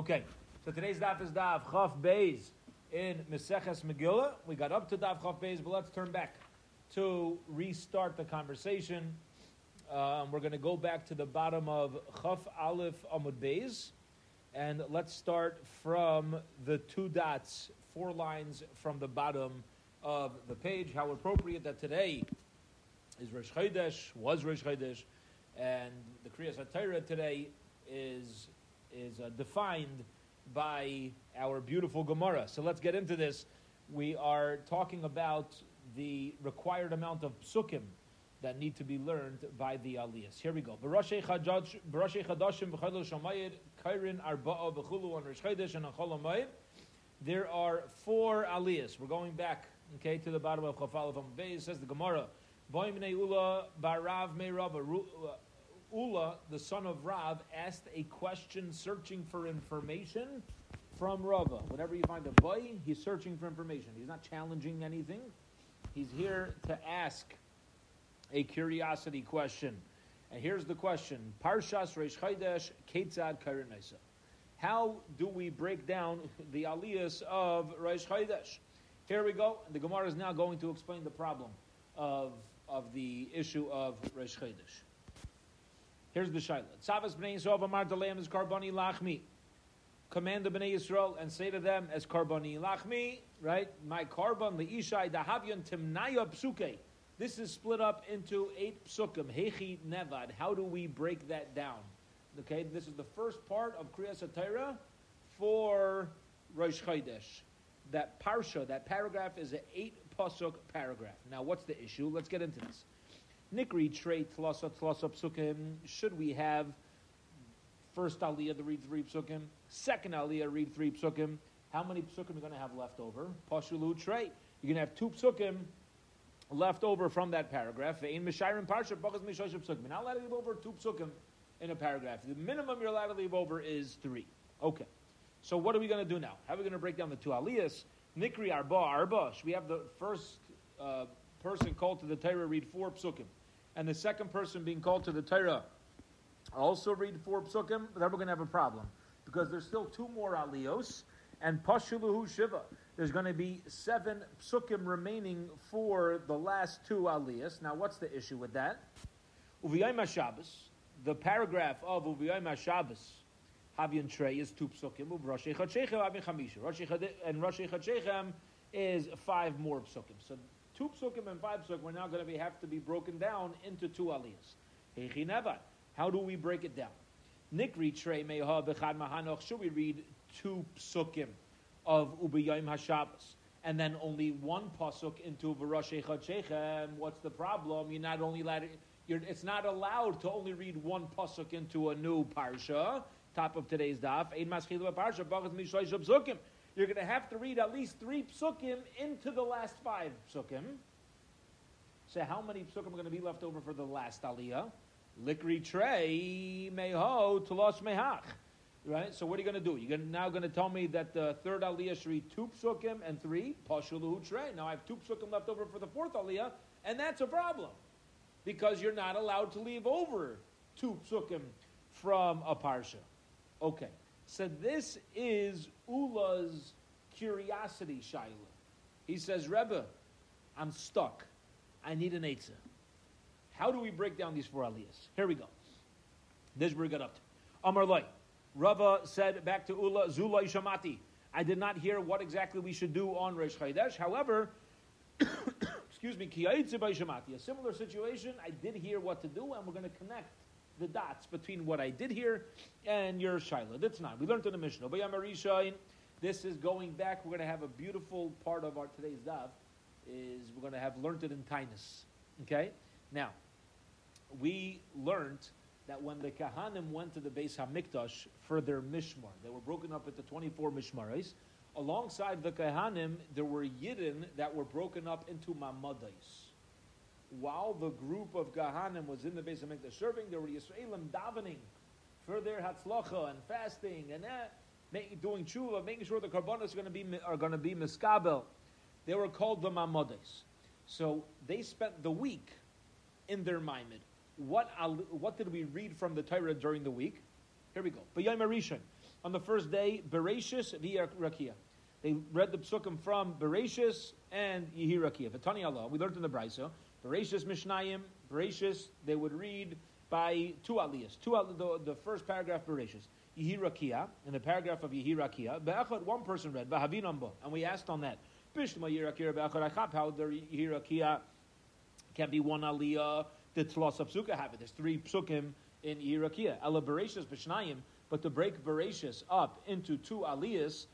Okay, so today's daf is daf Chaf Beis in Meseches Megillah. We got up to daf Chaf Beis, but let's turn back to restart the conversation. Um, we're going to go back to the bottom of Chaf Aleph Amud Beis, and let's start from the two dots, four lines from the bottom of the page. How appropriate that today is Rosh Chodesh, was Rosh Chodesh, and the Kriyas HaTorah today is is uh, defined by our beautiful Gemara. So let's get into this. We are talking about the required amount of psukim that need to be learned by the aliyahs. Here we go. Barashei chadashim shamayid kairin arba'a v'chulu on and There are four aliyahs. We're going back, okay, to the bottom of Chafal of Beis. Says the Gemara, ula barav Ula, the son of Rav, asked a question searching for information from Rava. Whenever you find a boy, he's searching for information. He's not challenging anything. He's here to ask a curiosity question. And here's the question: Parshas Reish Chaydesh Ketzad Karinesa. How do we break down the aliyahs of Reish Chaydesh? Here we go. The Gemara is now going to explain the problem of, of the issue of Reish Chaydesh. Here's the shaila. Tzavas b'nei Yisrael daleim is karboni lachmi. Command the b'nei Yisrael and say to them as karboni lachmi, right? My carbon leishai dahavyon timnaya psuke. This is split up into eight psukim. Hechi nevad. How do we break that down? Okay, this is the first part of Kriyas HaTorah for Rosh Chodesh. That parsha, that paragraph is an eight pasuk paragraph. Now, what's the issue? Let's get into this. Nikri trade tlasa tlasa psukim. Should we have first aliyah to read three psukim, second aliyah read three psukim? How many psukim are you going to have left over? Pashulu trade. You're going to have two psukim left over from that paragraph. In Mishayrim Parsha, Bagas Mishosh psukim. You're not allowed to leave over two psukim in a paragraph. The minimum you're allowed to leave over is three. Okay. So what are we going to do now? How are we going to break down the two aliyahs? Nikri arba arba. Should we have the first uh, person called to the Torah read four psukim? And the second person being called to the Torah also read four psukim, then we're going to have a problem because there's still two more aliyos and pashuluhu shiva. There's going to be seven psukim remaining for the last two aliyos. Now, what's the issue with that? Uviyayim Shabbos, the paragraph of Uviyayim Shabbos, Havyan Trey is two psukim. Chachechem Havyan Chamisha. And Rashi Chachechem is five more psukim. So two psukim and five psukim are now going to be, have to be broken down into two aliyahs. How do we break it down? Nikri trey meha b'chad mahanoch. Should we read two psukim of ubiyayim hashabbos and then only one pasuk into v'rosh echad What's the problem? You're not only allowed. It's not allowed to only read one pasuk into a new parsha. Top of today's daf. You're going to have to read at least three psukim into the last five psukim. So how many psukim are going to be left over for the last aliyah? Likri trey meho tulos mehach. Right? So what are you going to do? You're now going to tell me that the third aliyah should read two psukim and three pashuluhu trey. Now I have two psukim left over for the fourth aliyah, and that's a problem because you're not allowed to leave over two psukim from a parsha. Okay. So this is Ula's curiosity, Shaila. He says, Rebbe, I'm stuck. I need an Eitzah. How do we break down these four aliyahs? Here we go. This we got up to. Amar Loi. Rava said back to Ula, Zula Shamati. I did not hear what exactly we should do on Rosh Chodesh. However, excuse me, Shamati. A similar situation, I did hear what to do, and we're going to connect the dots between what I did here and your Shiloh. That's not. We learned in the Mishnah. This is going back. We're going to have a beautiful part of our today's daf. Is we're going to have learned it in Tainus. Okay. Now, we learned that when the Kahanim went to the Beis Hamikdash for their mishmar, they were broken up into 24 Mishmaris. Alongside the Kahanim, there were Yidden that were broken up into Mamadais while the group of Gahanim was in the Beis Hamikdash serving, there were Yisraelim davening for their Hatzlacha and fasting and eh, that, doing tshuva, making sure the karbonos are going to be are miskabel. They were called the mamodes. So they spent the week in their maimed. What what did we read from the Torah during the week? Here we go. B'yom on the first day, Bereshis via. They read the psukim from Bereshis and Yehi Rakia. V'tani Allah, we learned in the Brisa, Bereshis Mishnayim, Bereshis, they would read by two aliyahs. Two, the, the first paragraph Bereshis. Yehi Rakia, in the paragraph of Yehi Rakia, Be'echad, one person read, V'havinamba, and we asked on that, Bishma Yirakia Be'echad Achap, how the Yehi Rakia can be one aliyah, the Tlos of Psukkah have it. There's three psukim in Yehi Rakia. Ela Bereshis Mishnayim, but to break Bereshis up into two aliyahs,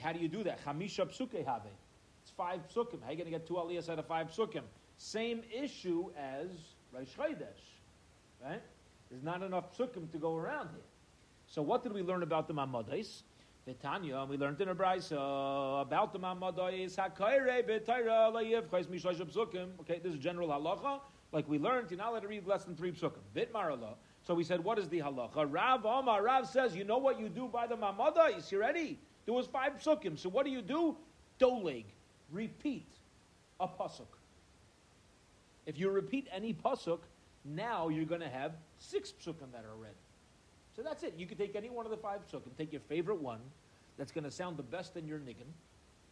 how do you do that? Chamisha psuke have. it. It's five psukim. How are you going to get two aliyahs out of five psukim? Same issue as Rosh Chodesh, right? There's not enough psukim to go around here. So what did we learn about the Mamadais? The Tanya, we learned in a brayso about the Mamadais. Hakayre b'tayra layiv chayis mishlash psukim. Okay, this is general halacha. Like we learned, you're not allowed to read less than three psukim. Bit marala. So we said, what is the halacha? Rav Omar, Rav says, you know what you do by the Mamadais? You ready? There was five psukim. So what do you do? Doleg. Repeat a pasuk. If you repeat any pasuk, now you're going to have six psukim that are read. So that's it. You can take any one of the five psukim, take your favorite one that's going to sound the best in your niggin.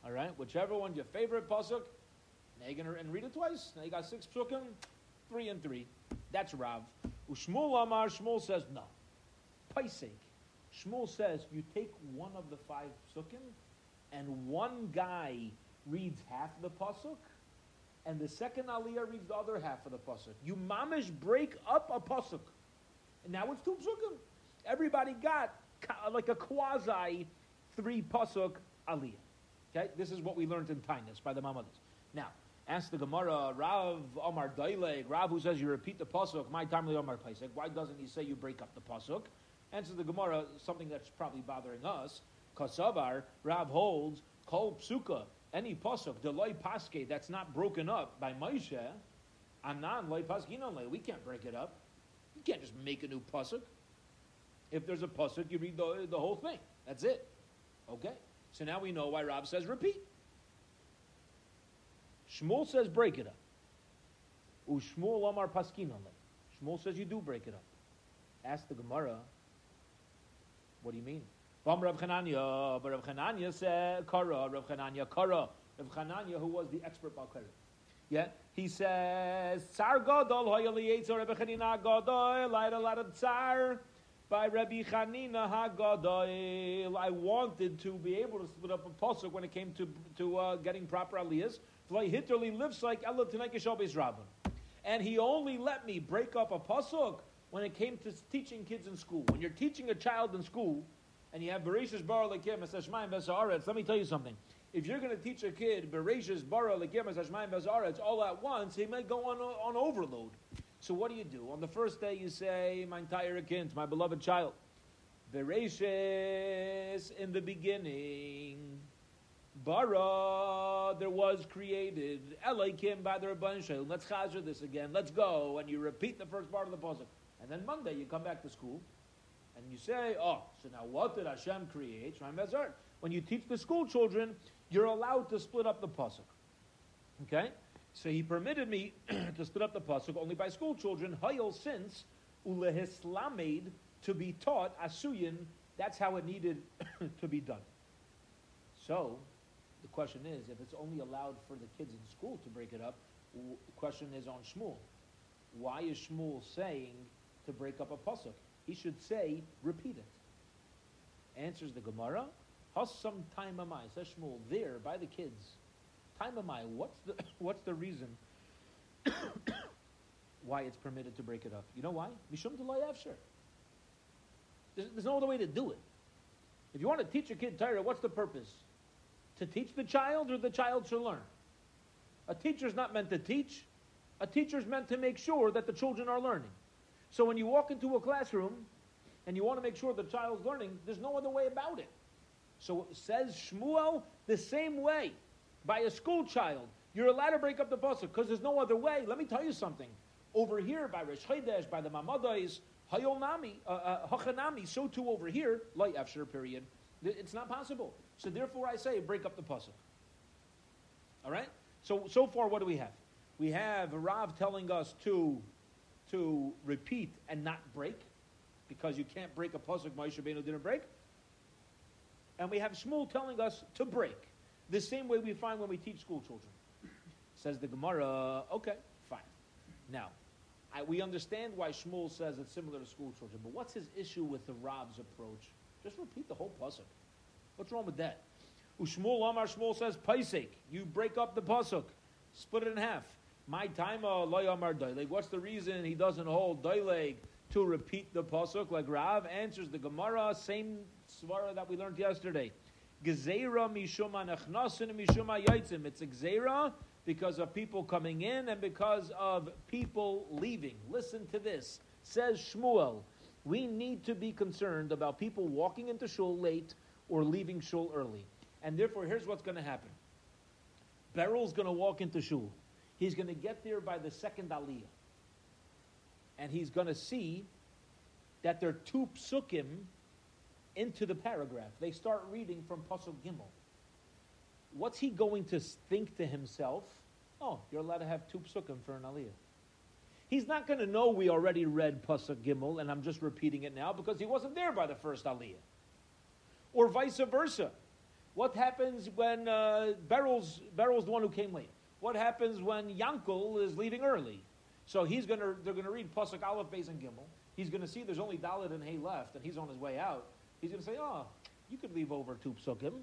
All right? Whichever one's your favorite pasuk, niggin and read it twice. Now you got six psukim, three and three. That's Rav. Ushmul Amar, Shmuel says no. Paisek. Shmuel says you take one of the five psukim, and one guy reads half the pasuk, and the second aliyah reads the other half of the pasuk. You mamish break up a pasuk, and now it's two psukim. Everybody got like a quasi three pasuk aliyah. Okay, this is what we learned in Tainus by the Mamadas. Now, ask the Gemara, Rav Omar Daileg, Rav who says you repeat the pasuk, my timely Omar Paisek. Why doesn't he say you break up the pasuk? Answer the Gemara, something that's probably bothering us. Kasabar, Rav holds, Kol Psuka, any pasuk, the loy paske that's not broken up by Moshe, anan loy paskinale. We can't break it up. You can't just make a new pasuk. If there's a pasuk, you read the, the whole thing. That's it. Okay. So now we know why Rav says repeat. Shmuel says break it up. Ushmuel Omar paskinale. Shmuel says you do break it up. Ask the Gemara. What do you mean? From Rav Chananya, but Rav Chananya said, Kara, Rav Chananya, Kara. Rav Chananya, who was the expert Balkari. Yeah, he says, Tsar Gadol, Hoyaliyetzer, Rabbi Chanina Gadol, Laida Lada Tsar, by Rabbi Chanina HaGadol. I wanted to be able to split up a pasuk when it came to, to uh, getting proper aliyahs. V'lai hitterly lives like Ella Tanai Keshabes Rabban. And he only let me break up a pasuk when it came to teaching kids in school. When you're teaching a child in school, and you have Bereshis Bara Lekim Esashmayim Besaretz, let me tell you something. If you're going to teach a kid Bereshis Bara Lekim Esashmayim Besaretz all at once, he may go on, on overload. So what do you do? On the first day you say, my entire kind, my beloved child. Bereshis in the beginning. Bara, there was created. Elohim by the Rabban Let's chazer this again. Let's go. And you repeat the first part of the pasuk. And then Monday you come back to school and you say, oh, so now what did Hashem create? When you teach the school children, you're allowed to split up the pasuk. Okay? So he permitted me to split up the pasuk only by school children, hayol since ulehislamed to be taught asuyin, that's how it needed to be done. So, the question is, if it's only allowed for the kids in school to break it up, the question is on Shmuel. Why is Shmuel saying to break up a pasuk. He should say, repeat it. Answers the Gemara, Hassam time amai, says Shmuel, there by the kids. Time amai, what's the, what's the reason why it's permitted to break it up? You know why? Mishum afshir. There's, there's no other way to do it. If you want to teach a kid Torah, what's the purpose? To teach the child or the child should learn? A teacher's not meant to teach. A teacher's meant to make sure that the children are learning. So when you walk into a classroom and you want to make sure the child's learning, there's no other way about it. So it says Shmuel the same way by a school child. You're allowed to break up the pasuk because there's no other way. Let me tell you something. Over here by Rosh Chodesh, by the Mamadais, Hayolnami, uh, uh, so too over here, light after period. It's not possible. So therefore I say break up the pasuk. All right? So so far what do we have? We have Rav telling us to to repeat and not break, because you can't break a pasuk Moshe Rabbeinu didn't break. And we have Shmuel telling us to break. The same way we find when we teach school children. Says the Gemara, okay, fine. Now, I, we understand why Shmuel says it's similar to school children, but what's his issue with the Rab's approach? Just repeat the whole pasuk. What's wrong with that? Ushmuel Amar Shmuel says, Paisik, you break up the pasuk, split it in half. My time uh, loy Amar Doileg. What's the reason he doesn't hold Doileg to repeat the pasuk like Rav answers the Gemara, same svara that we learned yesterday. Gezera mishuma nechnasin mishuma yaitzim. It's a gezera because of people coming in and because of people leaving. Listen to this. Says Shmuel, we need to be concerned about people walking into shul late or leaving shul early. And therefore, here's what's going to happen. Beryl's going to walk into shul. He's going to get there by the second aliyah. And he's going to see that there are two psukim into the paragraph. They start reading from Pasuk Gimel. What's he going to think to himself? Oh, you're allowed to have two psukim for an aliyah. He's not going to know we already read Pasuk Gimel, and I'm just repeating it now because he wasn't there by the first aliyah. Or vice versa. What happens when uh, Beryl's, Beryl's the one who came late? What happens when Yankel is leaving early? So he's gonna, they're going to read Pasuk Aleph, Beis, and Gimel. He's going to see there's only Dalit and Hay left, and he's on his way out. He's going to say, oh, you could leave over two psukim.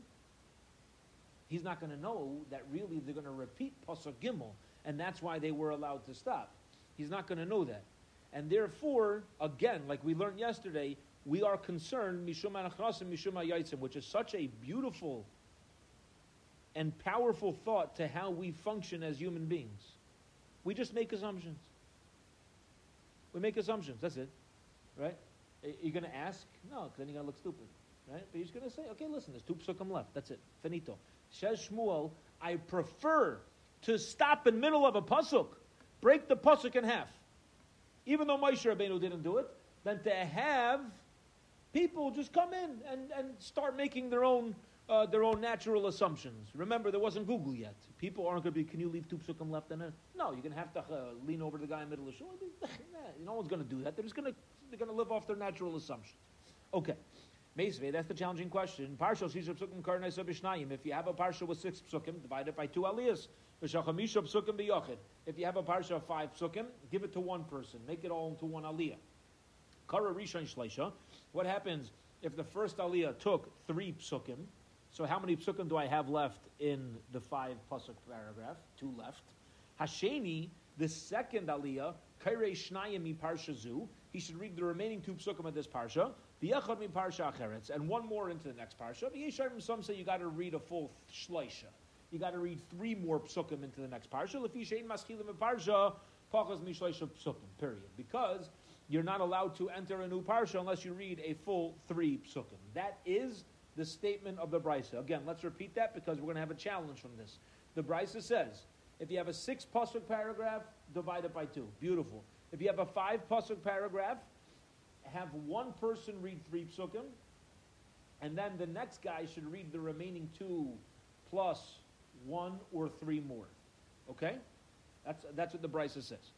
He's not going to know that really they're going to repeat Pasuk Gimel, and that's why they were allowed to stop. He's not going to know that. And therefore, again, like we learned yesterday, we are concerned, Mishum Anachnasim, Mishum Yaitsim, which is such a beautiful and powerful thought to how we function as human beings. We just make assumptions. We make assumptions. That's it. Right? You're going to ask? No, because then you're going to look stupid. Right? But he's going to say, okay, listen, there's two psukim left. That's it. Finito. Says Shmuel, I prefer to stop in middle of a pasuk, break the pasuk in half. Even though Moshe Rabbeinu didn't do it, than to have people just come in and, and start making their own uh, their own natural assumptions. Remember, there wasn't Google yet. People aren't going to be, can you leave two psukim left in it? No, you're going to have to uh, lean over the guy in the middle of the show. no one's going to do that. They're just going to they're going to live off their natural assumptions. Okay. Meisvei, that's the challenging question. Partial shisha psukim karnei sabishnayim. If you have a parsha with six psukim, divide it by two aliyahs. V'shachamisha psukim biyochid. If you have a parsha of five psukim, give it to one person. Make it all into one aliyah. Kara rishon shleisha. What happens if the first aliyah took three psukim? So how many psukim do I have left in the five pasuk paragraph? Two left. Hasheni, the second aliyah, kairei shnayim mi parsha zu. He should read the remaining two psukim of this parsha. V'yachad mi parsha acheretz, and one more into the next parsha. V'yesharim, some say you got to read a full shleisha. You got to read three more psukim into the next parsha. Lefishein maschilim parsha pachas mishleisha psukim. Period. Because you're not allowed to enter a new parsha unless you read a full three psukim. That is the statement of the brisa. Again, let's repeat that because we're going to have a challenge from this. The brisa says, if you have a six pasuk paragraph, divide it by two. Beautiful. If you have a five pasuk paragraph, have one person read three psukim, and then the next guy should read the remaining two plus one or three more. Okay? That's, that's what the brisa says.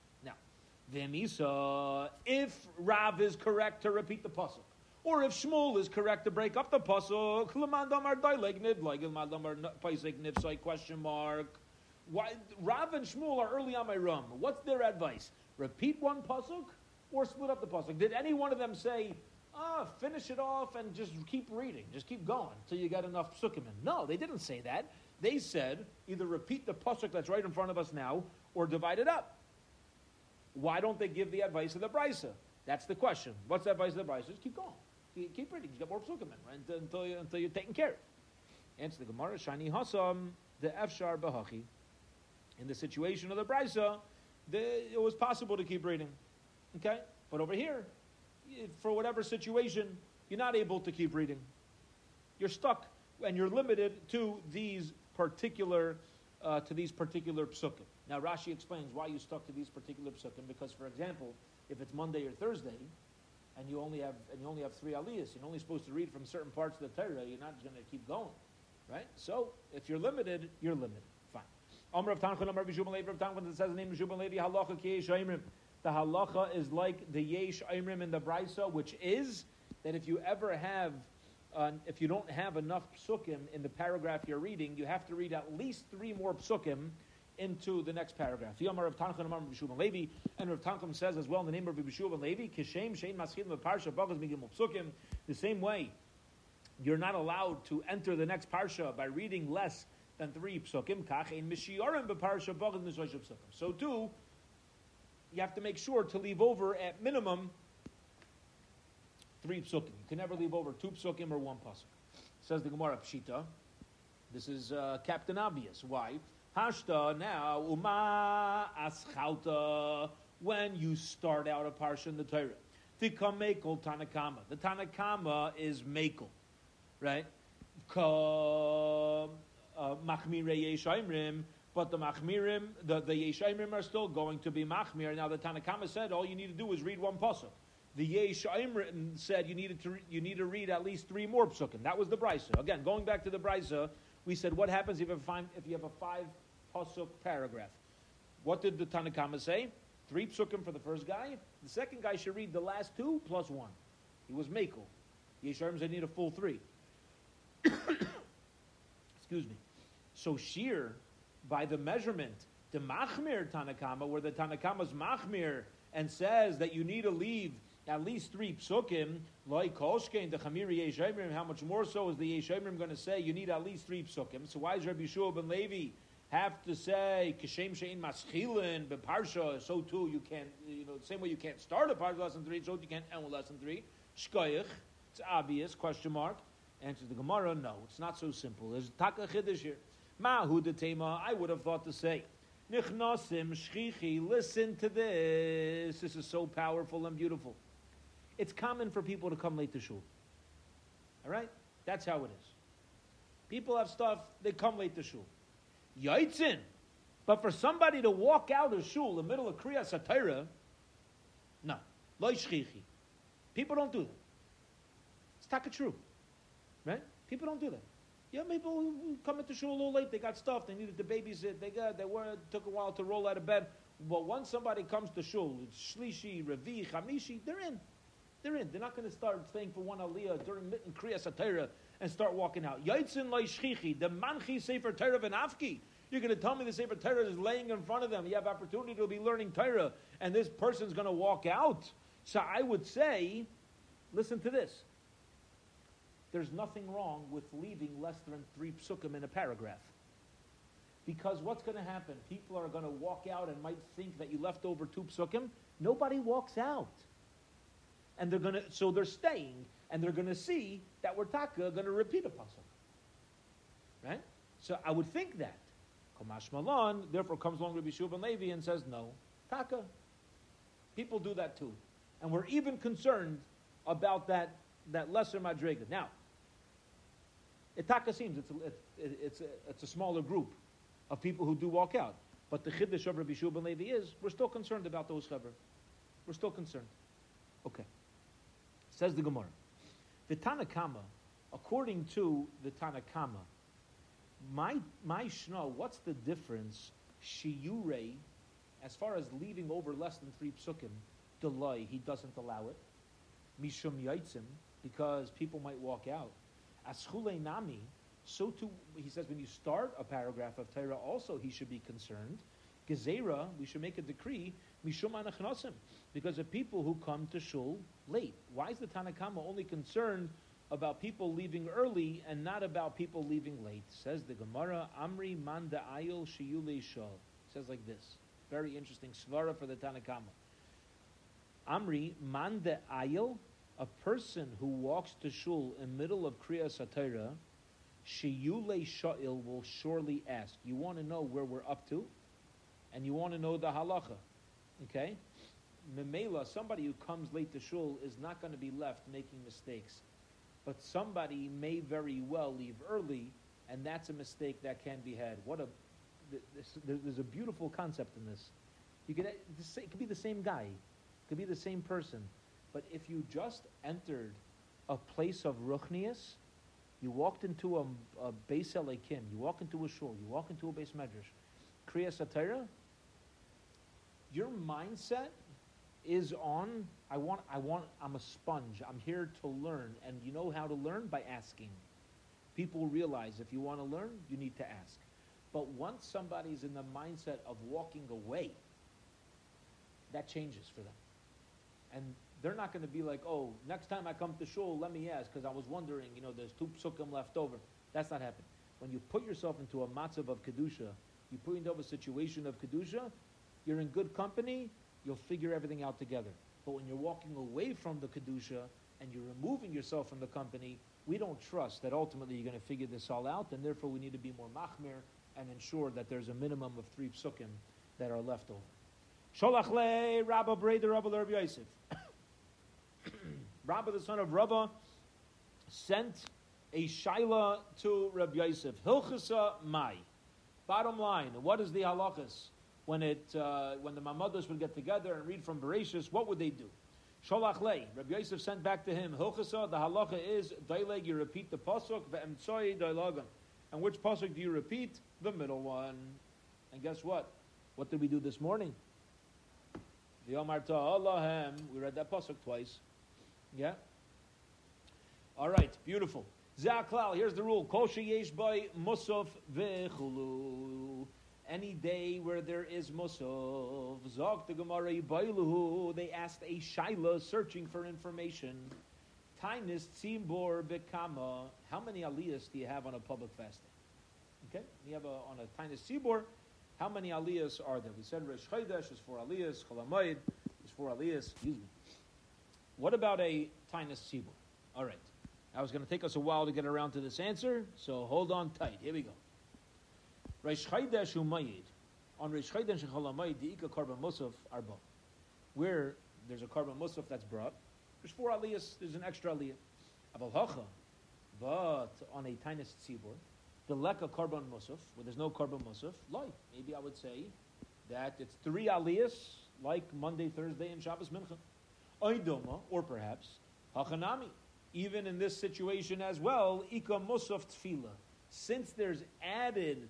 V'misa, if Rav is correct to repeat the pasuk, or if Shmuel is correct to break up the pasuk, question mark. Why, Rav and Shmuel are early on my rum. What's their advice? Repeat one pasuk or split up the pasuk? Did any one of them say, ah, finish it off and just keep reading, just keep going until you get enough psukim in? No, they didn't say that. They said either repeat the pasuk that's right in front of us now or divide it up. Why don't they give the advice of the brisa? That's the question. What's the advice of the brisa? Just keep going. Keep reading. You get more psukim right? Until, you, until you're taken care of. Answer the Gemara, Shani Hasam, the Efshar Bahachi. In the situation of the brisa, it was possible to keep reading. Okay? But over here, for whatever situation, you're not able to keep reading. You're stuck and you're limited to these particular uh, to these particular psukim. Now Rashi explains why you stuck to these particular psukim because, for example, if it's Monday or Thursday, and you only have and you only have three aliyahs, you're only supposed to read from certain parts of the Torah. You're not going to keep going, right? So if you're limited, you're limited. Fine. Amr of Tanchum, Amr of Levi of Tanchum, that says the name of Levi, halacha ki yesh The halacha is like the yesh aimrim in the brisa, which is that if you ever have uh, if you don't have enough psukim in the paragraph you're reading, you have to read at least three more psukim into the next paragraph. Yomar B'Shuv and Levi, and Rav Tanchum says as well in the name of B'Shuv and Levi. The same way, you're not allowed to enter the next parsha by reading less than three psukim. Psukim. So too, you have to make sure to leave over at minimum three psukim. You can never leave over two psukim or one pasuk. Says the Gemara Pshita. This is uh, Captain Obvious. Why? Hashta now uma aschalta when you start out a parsha in the Torah. Tikam mekel tanakama. The tanakama is mekel, right? Uh, machmire yeshaimrim. But the machmirim, the, the yeshaimrim are still going to be machmir. Now the Tanakama said all you need to do is read one pasuk. The Yesh said you needed to you need to read at least three more psukim. That was the brisa. Again, going back to the brisa, we said what happens if you have a five, if you have a five pasuk paragraph. What did the Tanakama say? Three psukim for the first guy. The second guy should read the last two plus one. He was Makel. Yesharim said need a full three. Excuse me. So Shir, by the measurement, the Machmir Tanakama, where the Tanakama's Machmir and says that you need to leave at least three psukim, like Kolshkein, the Chamiri Yeshayimrim, how much more so is the Yeshayimrim going to say you need at least three psukim? So why does Rabbi Yeshua ben Levi have to say Kishem Shein Maschilin Beparsha? So too you can't, you know, the same way you can't start a parsha lesson three, so you can't end with lesson three. Shkoyach, it's obvious. Question mark. Answer the Gemara. No, it's not so simple. There's Taka Chiddush here. Mahu Tema. I would have thought to say. Nichnosim shchichi. Listen to this. This is so powerful and beautiful. It's common for people to come late to shul. All right? That's how it is. People have stuff, they come late to shul. Yaitzin. But for somebody to walk out of shul in the middle of Kriya Satira, no. Lo shchichi. People don't do that. It's taka true. Right? People don't do that. Yeah, people who come into shul a little late, they got stuff, they needed to babysit, they got, they were, took a while to roll out of bed. But once somebody comes to shul, it's shlishi, revi, chamishi, they're in. They're in. They're not going to start staying for one aliyah during mitten kriya satira and start walking out. Yaitzin shchichi, the manchi sefer Torah v'nafki. You're going to tell me the sefer Torah is laying in front of them. You have opportunity to be learning Torah, and this person's going to walk out. So I would say, listen to this. There's nothing wrong with leaving less than three psukim in a paragraph. Because what's going to happen? People are going to walk out and might think that you left over two psukim. Nobody walks out and they're going to, so they're staying, and they're going to see that we're taka going to repeat a pasuk. Right? So I would think that. Kamash Malan, therefore comes along Rabbi Shub and Levi and says, no, taka. People do that too. And we're even concerned about that, that lesser madriga. Now, it taka seems it's a, it's, it's, a, it's a smaller group of people who do walk out. But the chiddush of Rabbi Shub and Levi is, we're still concerned about those chaver. We're still concerned. Okay. Says the Gemara. The Tanakama, according to the Tanakama, my my shno, what's the difference? Shiyure, as far as leaving over less than three psukim, delay, he doesn't allow it. Mishum yaitzim, because people might walk out. Aschule nami, so too, he says when you start a paragraph of Torah, also he should be concerned. Gezerah, we should make a decree, mishum anachnosim, because of people who come to shul late. Why is the Tanakama only concerned about people leaving early and not about people leaving late? Says the Gemara, Amri manda ayil shiyule shol. Says like this. Very interesting svara for the Tanakama. Amri manda ayil, a person who walks to shul in middle of Kriya Satira, shiyule sha'il will surely ask. You want to know where we're up to? And you want to know the halacha. Okay? Memela, somebody who comes late to shul is not going to be left making mistakes. But somebody may very well leave early, and that's a mistake that can be had. What a there's a beautiful concept in this. You could it could be the same guy, it could be the same person, but if you just entered a place of ruchnias, you walked into a, a Beis Elikim, you walk into a shul, you walk into a base medrash, Kriya Satira, your mindset is on. I want, I want, I'm a sponge. I'm here to learn. And you know how to learn? By asking. People realize if you want to learn, you need to ask. But once somebody's in the mindset of walking away, that changes for them. And they're not going to be like, oh, next time I come to shul, let me ask, because I was wondering, you know, there's two psukim left over. That's not happening. When you put yourself into a matzav of kedusha, you put into a situation of kedusha, you're in good company, you'll figure everything out together. But when you're walking away from the kedusha and you're removing yourself from the company, we don't trust that ultimately you're going to figure this all out, and therefore we need to be more machmir and ensure that there's a minimum of three psukim that are left over. Sholach le Rabba Breder Rabba Yosef. Rabba, the son of Rabba, sent a shaila to Rabbi Yosef. Hilchasa mai. Bottom line, what is the halachas? When it uh, when the mamadas would get together and read from Bereshis, what would they do? Sholach lei. Rabbi Yosef sent back to him. Hilchasa. The halacha is daileg. You repeat the pasuk. Ve'emtsoi dailagan. And which pasuk do you repeat? The middle one. And guess what? What did we do this morning? The Omar Allahem. We read that pasuk twice. Yeah. All right. Beautiful. Zaklal. Here's the rule. Kol sheyesh by musaf vechulu. Any day where there is musaf, zok the Gemara they asked a shaila searching for information. Tainis tzibor bekama. How many aliyahs do you have on a public fasting? Okay, you have a, on a tainis tzibor. How many aliyahs are there? We said Rosh Chodesh is four aliyahs, Cholamayid is four aliyahs. Excuse me. What about a tainis tzibor? All right. Now it's going to take us a while to get around to this answer, so hold on tight. Here we go. Chodesh Umayid. On Rosh Chodesh and the Ika Karban Musaf Arba. Where there's a Karban Musaf that's brought, there's four aliyahs, there's an extra aliyah. Abal Hacha. But on a tainis tzibor, the leka karban musaf, where there's no karban musaf, like maybe I would say that it's three aliyahs, like Monday, Thursday, and Shabbos Mincha. Oidoma, or perhaps hachanami. Even in this situation as well, ika musaf tefila. Since there's added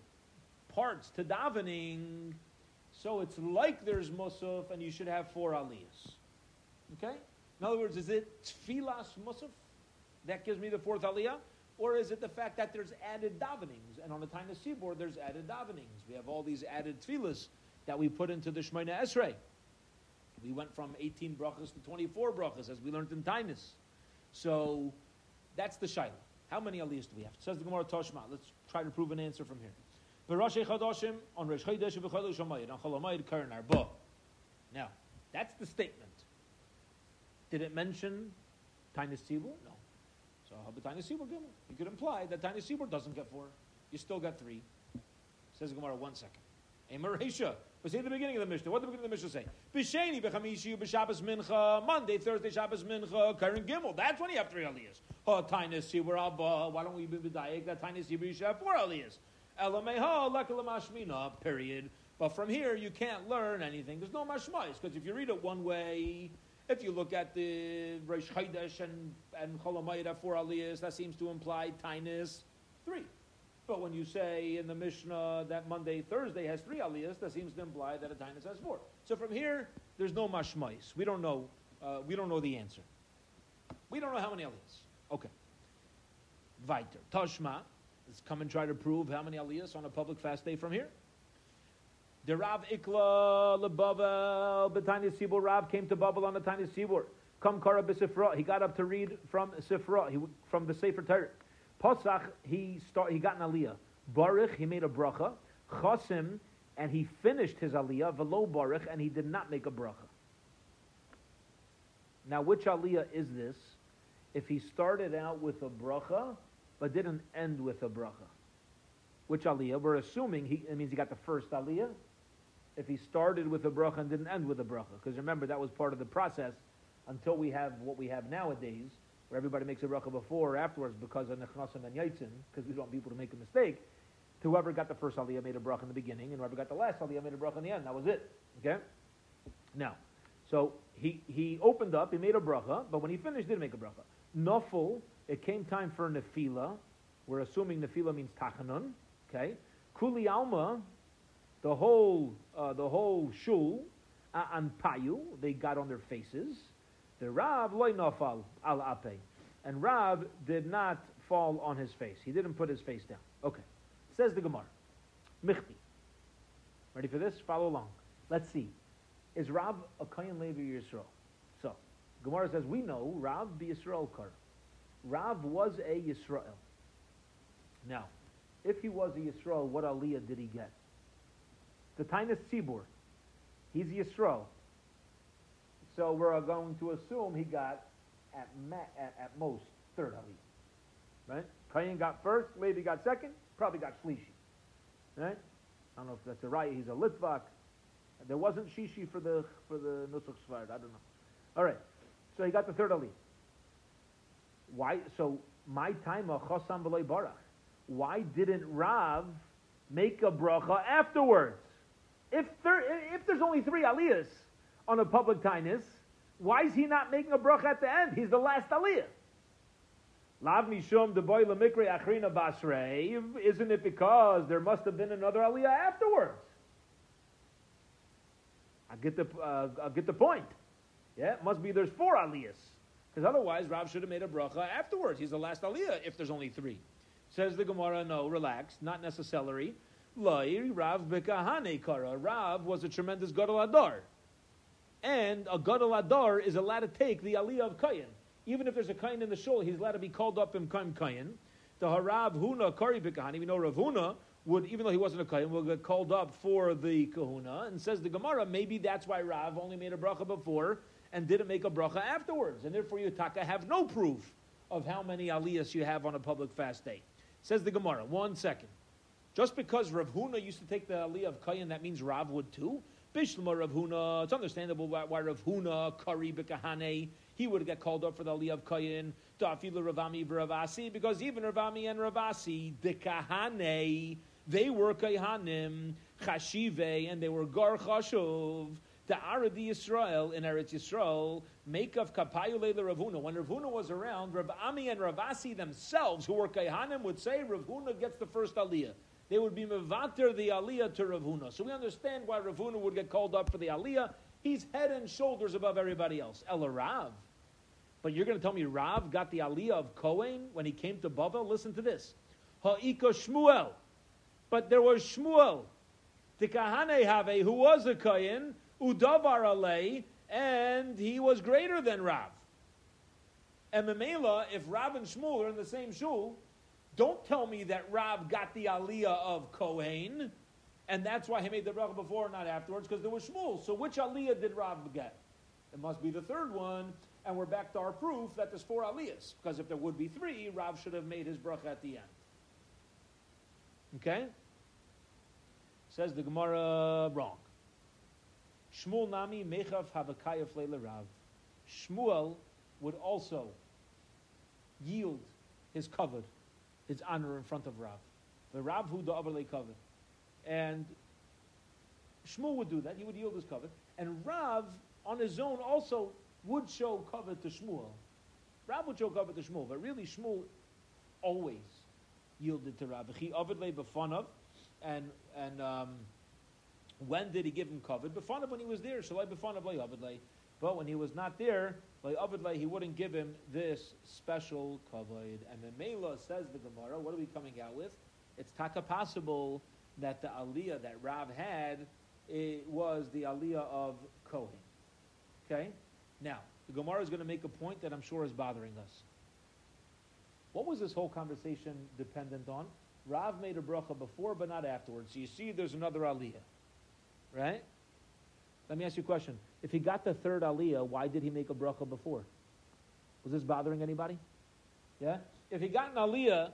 parts to davening, so it's like there's musaf, and you should have four aliyahs. Okay. In other words, is it tfilas musaf that gives me the fourth aliyah? Or is it the fact that there's added davenings? And on the of seaboard, there's added davenings. We have all these added tefillas that we put into the Shemona Esrei. We went from 18 brachas to 24 brachas, as we learned in Tainus. So that's the shaila. How many aliyahs do we have? Says the Gemara Toshma. Let's try to prove an answer from here. B'Rosh Chodashim on Rosh Chodesh v'Chodesh Hamayid on Cholamayid Karen Arba. Now, that's the statement. Did it mention Tainus Tzibur? No. So how about Tainus Tzibur Gimel? You could imply that Tainus Tzibur doesn't get four. You still got three. Says Gemara, one second. A Marisha. But see at the beginning of the Mishnah. What did the beginning of the Mishnah say? B'Sheni, b'Chamishu, b'Shabbos Mincha, Monday, Thursday, Shabbos Mincha, Karen Gimel. That's when you have three aliyahs. Ha, Tainus Tzibur Abba. Why don't we be b'Dayek that Tainus Tzibur you should have four aliyahs? Period. But from here, you can't learn anything. There's no mashmais, because if you read it one way, if you look at the Rosh Chodesh and, and Cholamayid have four aliyahs, that seems to imply Tainus three. But when you say in the Mishnah that Monday, Thursday has three aliyahs, that seems to imply that a Tainus has four. So from here, there's no mashmais. We don't know. Uh, we don't know the answer. We don't know how many aliyahs. Okay. Weiter. Tashma. Let's come and try to prove how many aliyahs on a public fast day from here. The Rav Ikla lebavel b'tiny sibur. Rav came to Babel on the tiny sibur. Come kara. He got up to read from sifra. He from the Sefer Torah. Pasach. He start. He got an aliyah. Baruch. He made a bracha. Chasim. And he finished his aliyah. Velo baruch. And he did not make a bracha. Now, which aliyah is this? If he started out with a bracha, but didn't end with a bracha. Which aliyah? We're assuming he, it means he got the first aliyah. If he started with a bracha and didn't end with a bracha. Because remember, that was part of the process until we have what we have nowadays, where everybody makes a bracha before or afterwards because of nechnasim and yaitzin, because we don't want people to make a mistake. Whoever got the first aliyah made a bracha in the beginning, and whoever got the last aliyah made a bracha in the end. That was it. Okay? Now, so he, he opened up, he made a bracha, but when he finished, he didn't make a bracha. Nafel, it came time for nefila. We're assuming nefila means tachanun. Okay, kuli alma, the whole uh, the whole shul, and Payu, they got on their faces. The Rav loy nafal al ape, and Rav did not fall on his face. He didn't put his face down. Okay, says the Gemara. Michti. Ready for this? Follow along. Let's see. Is Rav a Kayan Levi Yisrael? So, Gemara says we know Rav be Yisrael kar. Rav was a Yisrael. Now, if he was a Yisrael, what aliyah did he get? The Tainus Tzibur. He's a Yisrael. So we're going to assume he got at, ma- at, at most third aliyah. Right? Kayin got first, Levi got second, probably got Shlishi. Right? I don't know if that's a right. He's a Litvak. There wasn't Shishi for the for the Nusach Sfard. I don't know. All right. So he got the third aliyah. Why? So my time Chosam B'lei Barach. Why didn't Rav make a bracha afterwards? If there, if there's only three aliyahs on a public tinus, why is he not making a bracha at the end? He's the last aliyah. Lav mishum deboy lemikre achrina basrei. Isn't it because there must have been another aliyah afterwards? I get the uh, I get the point. Yeah, it must be there's four aliyahs because otherwise Rav should have made a bracha afterwards. He's the last aliyah if there's only three. Says the Gemara, no, relax, not necessary. Lai Rav bekahane kara. Rav was a tremendous gadol adar, and a gadol adar is allowed to take the aliyah of kayin. Even if there's a kayin in the shul, he's allowed to be called up in kain kayin. The harav huna kari bekahane. We know Rav Huna would, even though he wasn't a kayin, will get called up for the kahuna. And says the Gemara, maybe that's why Rav only made a bracha before and didn't make a bracha afterwards, and therefore you taka have no proof of how many aliyahs you have on a public fast day. Says the Gemara, one second. Just because Rav Huna used to take the aliyah of Kayin, that means Rav would too? Bishlama Rav Huna, it's understandable why, why Rav Huna, Kari Bekahane, he would get called up for the aliyah of Kayin, Dafila Ravami Ravasi, because even Ravami and Ravasi, Dekahane, they were Kayhanim, Chashive, and they were Gar Chashuv, the Aradi Yisrael in Eretz Yisrael, make of Kapayu Leila Ravuna. When Ravuna was around, Rav Ami and Ravasi themselves, who were Kayhanim, would say Ravuna gets the first aliyah. They would be mevater the aliyah to Ravuna. So we understand why Ravuna would get called up for the aliyah. He's head and shoulders above everybody else. El Rav. But you're going to tell me Rav got the aliyah of Kohen when he came to Bavel? Listen to this. Ha'ika Shmuel. But there was Shmuel, the Kahane Have, who was a Kohen, Udavar Alei, and he was greater than Rav. And Memela, if Rav and Shmuel are in the same shul, don't tell me that Rav got the aliyah of Kohen, and that's why he made the bracha before, not afterwards, because there was Shmuel. So which aliyah did Rav get? It must be the third one, and we're back to our proof that there's four aliyahs, because if there would be three, Rav should have made his bracha at the end. Okay? Says the Gemara wrong. Shmuel Nami Mechav Fleila Rav. Shmuel would also yield his covered, his honor in front of Rav. The Rav who the overlay covered. And Shmuel would do that. He would yield his covered. And Rav, on his own, also would show covered to Shmuel. Rav would show covered to Shmuel, but really Shmuel always yielded to Rav. He overlay b'fanav, and and um, when did he give him covered? B'fanav when he was there. Shalai b'fanav lay. But when he was not there, Avidlay, he wouldn't give him this special kavod. And the Mela says the Gemara, what are we coming out with? It's taka possible that the aliyah that Rav had was the aliyah of Kohen. Okay? Now, the Gemara is going to make a point that I'm sure is bothering us. What was this whole conversation dependent on? Rav made a bracha before, but not afterwards. So you see, there's another aliyah. Right? Let me ask you a question. If he got the third aliyah, why did he make a bracha before? Was this bothering anybody? Yeah? If he got an aliyah,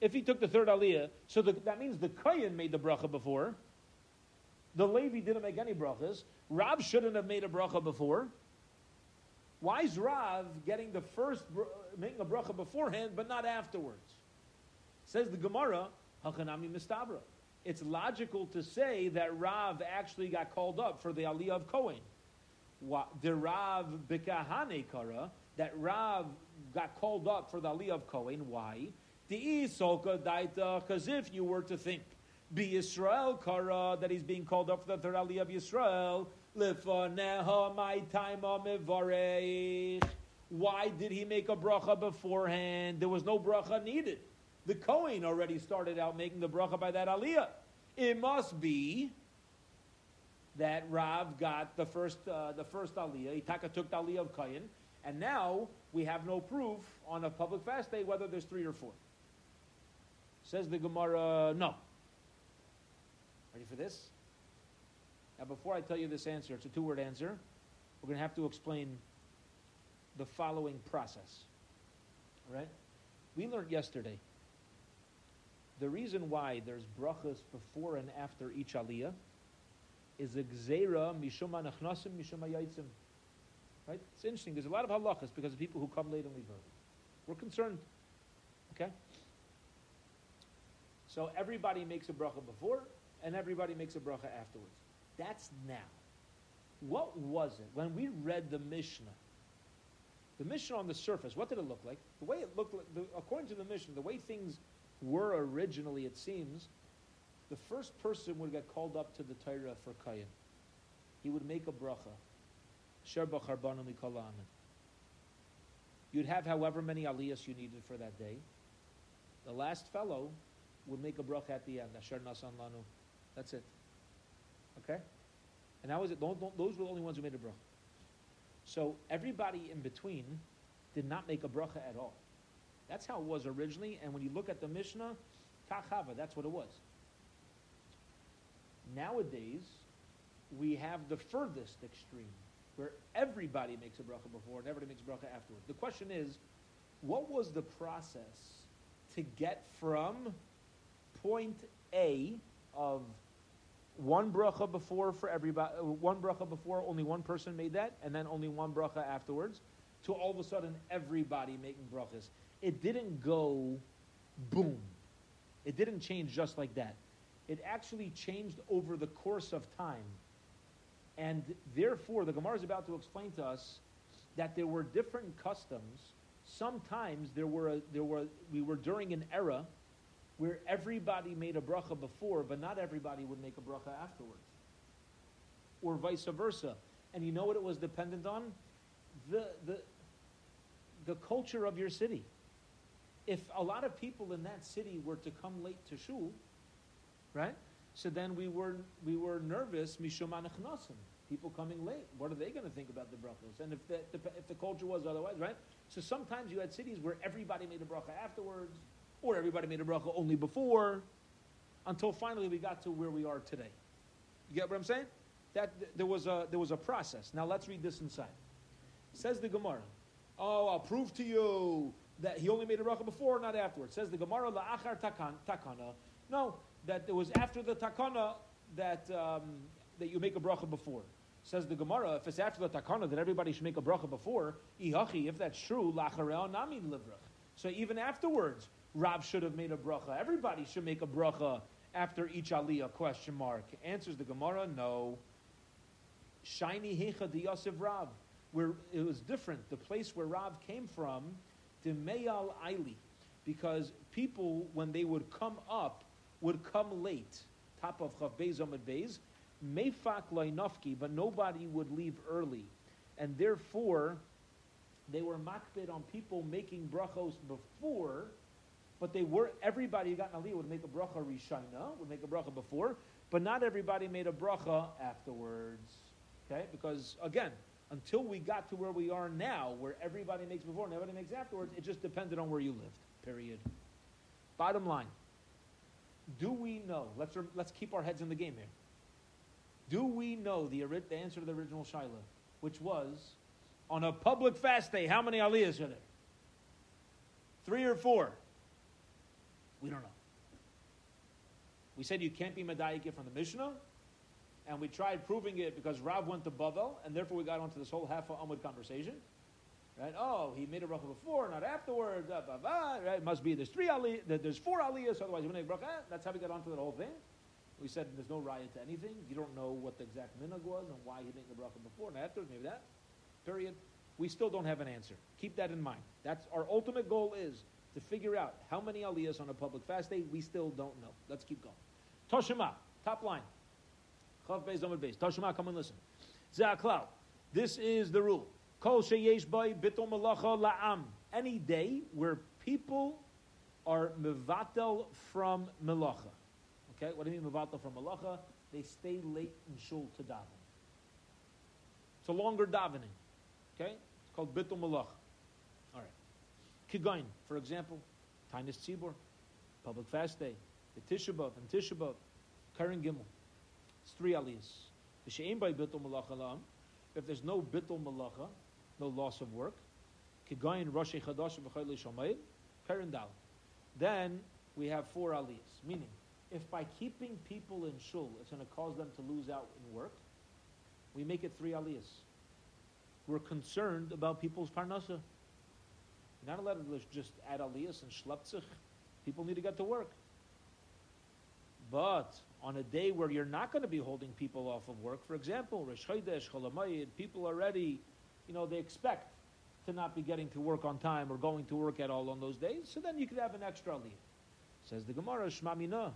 if he took the third aliyah, so the, that means the Kayan made the bracha before. The Levi didn't make any brachas. Rav shouldn't have made a bracha before. Why is Rav getting the first, making a bracha beforehand, but not afterwards? Says the Gemara, Hachanami Mistabra it's logical to say that Rav actually got called up for the Aliyah of Kohen. The Rav Bikahane Kara, that Rav got called up for the Aliyah of Kohen. Why? The Isoka Daita, because if you were to think, be Israel Kara, that he's being called up for the third Aliyah of Israel, Lefaneha my time Why did he make a bracha beforehand? There was no bracha needed. The Kohen already started out making the bracha by that aliyah. It must be that Rav got the first uh, the first aliyah. Itaka took the aliyah of Kohen, and now we have no proof on a public fast day whether there's three or four. Says the Gemara, no. Ready for this? Now, before I tell you this answer, it's a two word answer. We're going to have to explain the following process. All right? We learned yesterday the reason why there's brachas before and after each aliyah is a gzeira mishum anachnasim mishum. Right? It's interesting. There's a lot of halachas because of people who come late and leave early. We're concerned. Okay? So everybody makes a bracha before, and everybody makes a bracha afterwards. That's now. What was it when we read the Mishnah? The Mishnah on the surface, what did it look like? The way it looked like, the, according to the Mishnah, the way things were originally, it seems, the first person would get called up to the Torah for Kayin. He would make a bracha. You'd have however many aliyahs you needed for that day. The last fellow would make a bracha at the end. Asher nasan lanu. That's it. Okay? And that was it. Those were the only ones who made a bracha. So everybody in between did not make a bracha at all. That's how it was originally. And when you look at the Mishnah, kachava, that's what it was. Nowadays, we have the furthest extreme, where everybody makes a bracha before and everybody makes a bracha afterward. The question is, what was the process to get from point A of one bracha before for everybody, one bracha before only one person made that, and then only one bracha afterwards, to all of a sudden everybody making brachas. It didn't go boom. It didn't change just like that. It actually changed over the course of time. And therefore, the Gemara is about to explain to us that there were different customs. Sometimes there were, a, there were we were during an era where everybody made a bracha before, but not everybody would make a bracha afterwards. Or vice versa. And you know what it was dependent on? The, the, the culture of your city. If a lot of people in that city were to come late to shul, right? So then we were, we were nervous, mishum people coming late. What are they going to think about the brachos? And if the, the, if the culture was otherwise, right? So sometimes you had cities where everybody made a bracha afterwards, or everybody made a bracha only before, until finally we got to where we are today. You get what I'm saying? That there was a there was a process. Now let's read this inside. Says the Gemara. Oh, I'll prove to you that he only made a bracha before, not afterwards. Says the Gemara la'achar takana. No, that it was after the takana that um, that you make a bracha before. Says the Gemara, if it's after the takana that everybody should make a bracha before, ihachi, if that's true, lacharel nami livrach. So even afterwards, Rav should have made a bracha. Everybody should make a bracha after each aliyah, question mark. Answers the Gemara, no. Shiny hecha de Yosef Rav. Where it was different. The place where Rav came from, the Meyal Aili. Because people, when they would come up, would come late. Top of Chaf Beis Amud Beis. Mefak loinofki, but nobody would leave early. And therefore, they were makbid on people making brachos before but they were everybody who got an aliyah would make a bracha rishina, would make a bracha before, but not everybody made a bracha afterwards. Okay, because again, until we got to where we are now, where everybody makes before and everybody makes afterwards, it just depended on where you lived. Period. Bottom line: Do we know? Let's let's keep our heads in the game here. Do we know the, the answer to the original shaila, which was on a public fast day? How many aliyahs are there? Three or four? We don't know. We said you can't be Medayik from the Mishnah, and we tried proving it because Rav went to Bavel, and therefore we got onto this whole half Amud conversation. Right? Oh, he made a bracha before, not afterwards. Blah, blah, right? Must be there's three aliyahs, there's four aliyahs, otherwise you wouldn't make bracha. That's how we got onto that whole thing. We said there's no riot to anything. You don't know what the exact minhag was and why he made the bracha before and afterwards. Maybe that. Period. We still don't have an answer. Keep that in mind. That's our ultimate goal is to figure out how many aliyahs on a public fast day, we still don't know. Let's keep going. Toshima, top line. Chaf Beis Amud Beis. Toshima, come and listen. Zaklau. This is the rule. Kol sheyesh by bitul malacha la'am. Any day where people are mevatel from melacha. Okay, what do you mean mevatel from melacha? They stay late in shul to daven. It's a longer davening. Okay, it's called bitul malacha. All right. Kigain, for example, Tainis Tzibor, public fast day, the Tisha and Tisha B'Av, Karen Gimel. It's three aliyahs. The she'im by bitul malacha. If there's no bitul malacha, no loss of work, kigayin roshi chadash v'chayli shamayid, Karen Dal. Then we have four aliyahs. Meaning, if by keeping people in shul, it's going to cause them to lose out in work, we make it three aliyahs. We're concerned about people's parnasa. You're not allowed to just add aliyahs and shleptzich. People need to get to work. But on a day where you're not going to be holding people off of work, for example, Rosh Chodesh, Cholamayid, people already, you know, they expect to not be getting to work on time or going to work at all on those days, so then you could have an extra aliyah. Says the Gemara, Shmamina.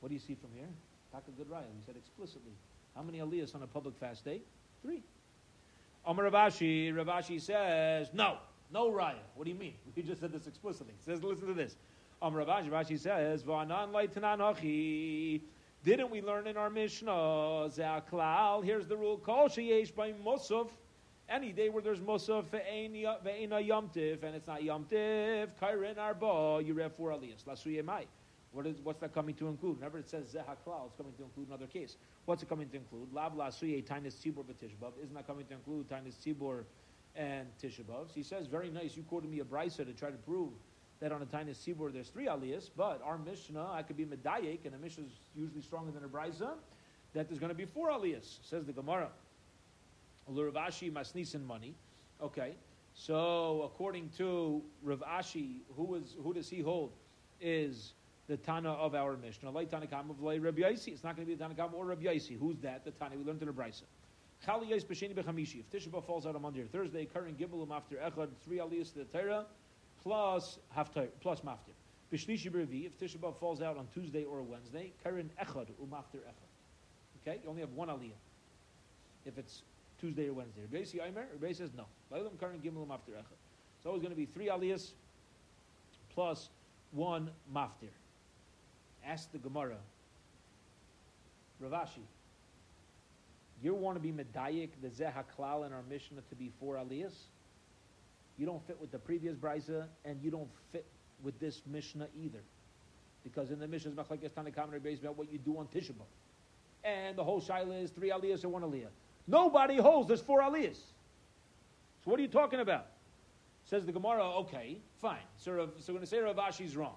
What do you see from here? Taka good raya. We said explicitly. How many aliyahs on a public fast day? Three. Amar Rav Ashi, Ravashi says, no, no raya. What do you mean? We just said this explicitly. He says, listen to this. Amar Rav Ashi, Ravashi says, V'anan laitanan hachi. Didn't we learn in our Mishnah, Zaklal, here's the rule, Kol sheyesh by Musaf, any day where there's Musaf, ve'ena yomtiv, and it's not yomtiv, kairin arba, you read four aliyahs, lasuye mai. What is, what's that coming to include? Remember it says Zehaklal, it's coming to include another case. What's it coming to include? Lav lasuye tainis tzibor b'tishbav. Isn't that coming to include tainis tzibor and tishabav? So he says, very nice, you quoted me a brisa to try to prove that on a tiny tzibor there's three aliyahs, but our Mishnah, I could be medayik, and a Mishnah is usually stronger than a brisa, that there's going to be four aliyahs, says the Gemara. Luravashi masnisin money. Okay, so according to Rav Ashi, who is who does he hold? Is the Tana of our Mishnah? Of. It's not going to be the Tana Kam or Rabbi Yossi. Who's that? The Tana we learned in the Brisa. If Tisha B'Av falls out on Monday or Thursday, current Gimbalum after Echad, three aliyahs to the Torah, plus haftar, plus maftir. B'Shlishi B'Revi. If Tisha B'Av falls out on Tuesday or Wednesday, current Echad umaftir Echad. Okay, you only have one aliyah. If it's Tuesday or Wednesday. Rabbi Yossi Aimer, Rabbi says no. Leilam Karan Gimelim after Echad. It's always going to be three aliyahs plus one maftir. Ask the Gemara, Rav Ashi, you want to be medayik the zehaklal in our Mishnah to be four aliyahs? You don't fit with the previous brisa, and you don't fit with this Mishnah either. Because in the Mishnah, it's Machlekes Tanakam based about what you do on Tisha B'Av. And the whole shaila is three aliyahs or one aliyah. Nobody holds there's four aliyahs. So what are you talking about? Says the Gemara, okay, fine. So, so we're going to say Rav Ashi's wrong.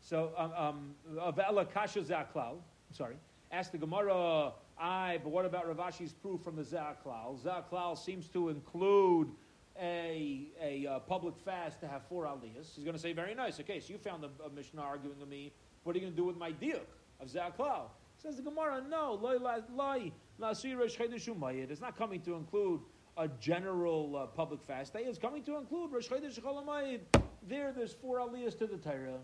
So, um, um. Sorry. Ask the Gemara, I, but what about Rav Ashi's proof from the zaklal? Zaklal seems to include a, a uh, public fast to have four aliyahs. He's going to say, very nice. Okay, so you found a, a Mishnah arguing with me. What are you going to do with my diuk of zaklal? Says the Gemara, no, it's not coming to include a general uh, public fast day. It's coming to include Rosh Chodesh. There, there's four aliyahs to the Torah.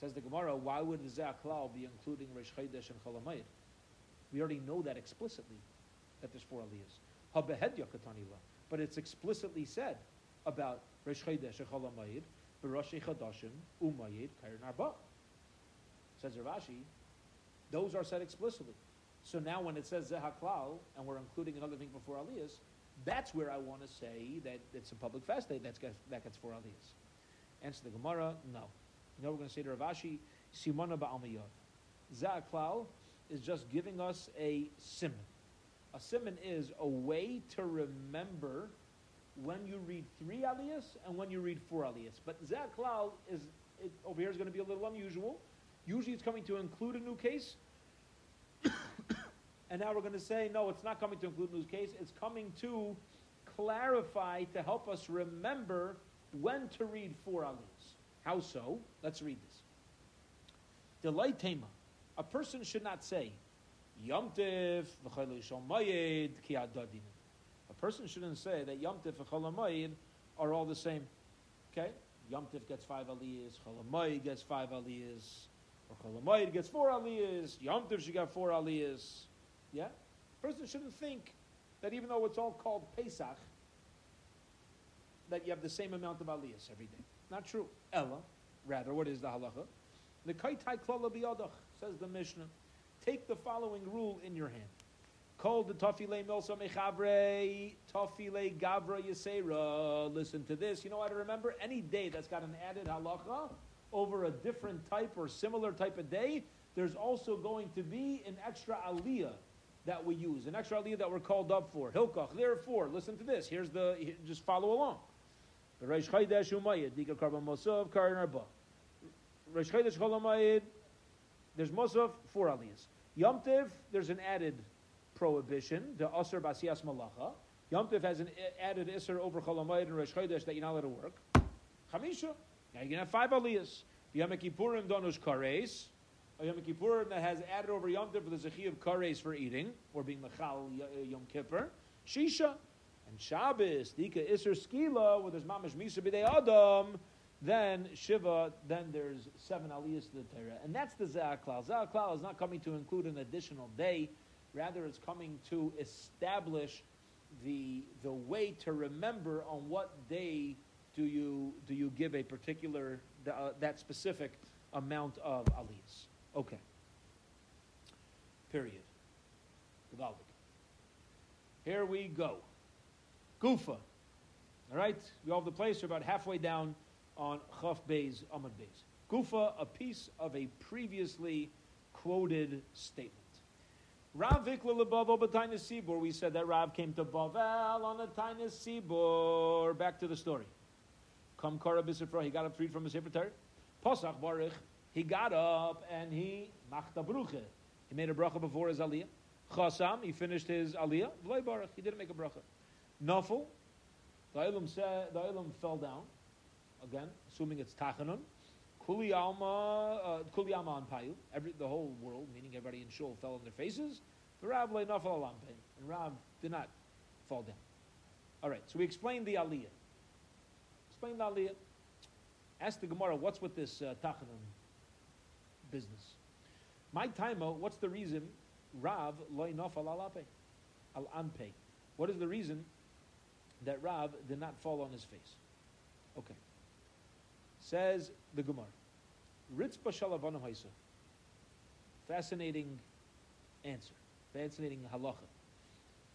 Says the Gemara, why would the Zaklal be including Rosh Chodesh and Cholamayid? We already know that explicitly, that there's four aliyahs. Habehed. But it's explicitly said about Rosh Chodesh and Cholamayid, Barosh Chodashim, Umayid, Kairin Arba. Says Rav Ashi, those are said explicitly. So now when it says Zehaklal, and we're including another thing before Aliyahs, that's where I want to say that it's a public fast day that's get, that gets four Aliyahs. Answer the Gemara, no. You know we're going to say to Rav Ashi, Simona ba'almiyot. Zehaklal is just giving us a simon. A simon is a way to remember when you read three aliyahs and when you read four aliyahs. But Zehaklal is, it, over here is going to be a little unusual. Usually it's coming to include a new case. and now we're going to say, no, it's not coming to include a new case. It's coming to clarify, to help us remember when to read four aliyahs. How so? Let's read this. Delay tema. A person should not say, Yomtiv v'chayli ki A person shouldn't say that Yomtiv v'chayli are all the same. Okay? Yomtiv gets five aliyahs, Cholamayid gets five aliyahs, Or Cholamayid gets four aliyahs. Yom Tov she got four aliyahs. Yeah? A Person shouldn't think that even though it's all called Pesach, that you have the same amount of aliyahs every day. Not true. Ella, rather, what is the halacha? The kaitai klala biyadach, says the Mishnah. Take the following rule in your hand. Called the tafile milsa mechabre, tafile gavra yasera. Listen to this. You know to remember? Any day that's got an added halacha over a different type or similar type of day, there's also going to be an extra aliyah that we use, an extra aliyah that we're called up for. Hilkach, therefore, listen to this. Here's the, just follow along. Reish Chaydesh Umayid, Dika Karban Mosov, Karin Arba. Reish Chaydesh Cholamayid, there's Mosov, four aliyahs. Yom Tiv, there's an added prohibition, the Asr Basiyas Malacha. Yom Tiv has an added Isser over Cholamayid and Reish Chaydesh that you're not allowed to work. Chamisha, now you can have five aliyahs. Yom Kippurim Donush Kares. A Yom Kippurim that has added over Yom Tiv for the Zechi of Kares for eating, or being Machal uh, Yom Kippur. Shisha. And Shabbos, Dika Isser Skila, where there's Mamash Misa B'dei Adam, then Shiva, then there's seven aliyahs to the Torah. And that's the Za'aklal. Za'aklal is not coming to include an additional day, rather it's coming to establish the, the way to remember on what day do you, do you give a particular, uh, that specific amount of aliyahs. Okay. Period. Here we go. Gufa. All right, we all have the place. We're about halfway down on Chaf Beis Amud Beis. Gufa, a piece of a previously quoted statement. Rav Vikla Lebavo B'Tainis Sibor. We said that Rav came to Bavel on a Tainis. Back to the story. Come Kara. He got up to read from his Sefer Posach Baruch. He got up and he machta bruche. He made a bracha before his aliyah. Chasam. He finished his aliyah. V'loi Baruch. He didn't make a bracha. Nafel, the the Ilam fell down, again, assuming it's Tachanun. Kuli Alma, uh, Kuli Alma on Payu, the whole world, meaning everybody in Shul, fell on their faces. The Rav lay Alampe, and Rav did not fall down. All right, so we explained the Aliyah. Explain the Aliyah. Ask the Gemara, what's with this uh, Tachanun business? My timer, what's the reason Rav loy Nafel Alape? Al-Anpe. What is the reason that Rav did not fall on his face. Okay. Says the Gemara. Ritz Bashalavana Haisa. Fascinating answer. Fascinating halacha.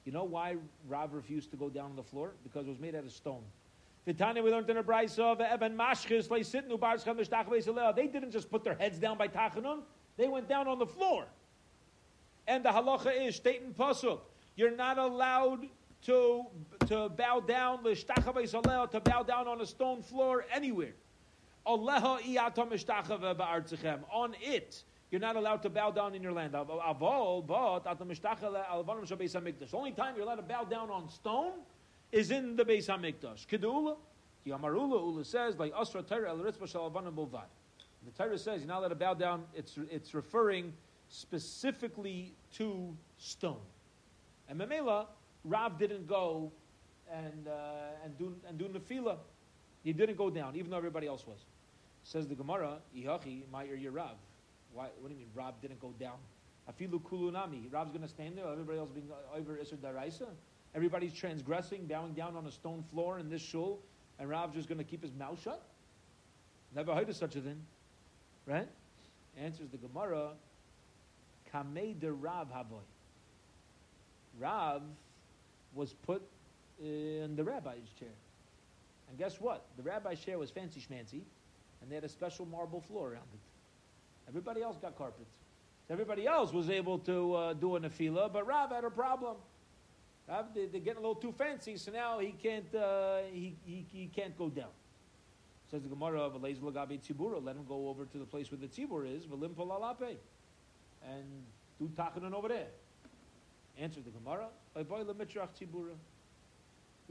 You know why Rav refused to go down on the floor? Because it was made out of stone. Vitani, we learned in a Mashchis, They didn't just put their heads down by Tachanun, they went down on the floor. And the halacha is, state in Pasuk, you're not allowed to, to bow down, to bow down on a stone floor anywhere. On it, you're not allowed to bow down in your land. The only time you're allowed to bow down on stone is in the Beis Hamikdash. Kedula, Yamarula Ula says like Asra Torah El Ritzba Shalavanim Bovad. The Torah says you're not allowed to bow down. It's it's referring specifically to stone. And Memela, Rav didn't go and, uh, and, do, and do nefila. He didn't go down, even though everybody else was. Says the Gemara, Ihachi, Ma'ir Rav. Why, what do you mean Rav didn't go down? Afilu kulunami. Rav's going to stand there, everybody else being uh, over Isser Daraisa. Everybody's transgressing, bowing down on a stone floor in this shul, and Rav's just going to keep his mouth shut? Never heard of such a thing. Right? Answers the Gemara, Kamei de Rav Havoy. Rav was put in the rabbi's chair. And guess what? The rabbi's chair was fancy schmancy, and they had a special marble floor around it. Everybody else got carpets. Everybody else was able to uh, do a nefila, but Rav had a problem. Rav, they, are getting a little too fancy, so now he can't, uh, he, he, he, can't go down. Says the Gemara of Elez Lagabi Tzibura, let him go over to the place where the Tzibur is, Valim Polalape, and do Tachanun over there. Answered the Gemara, he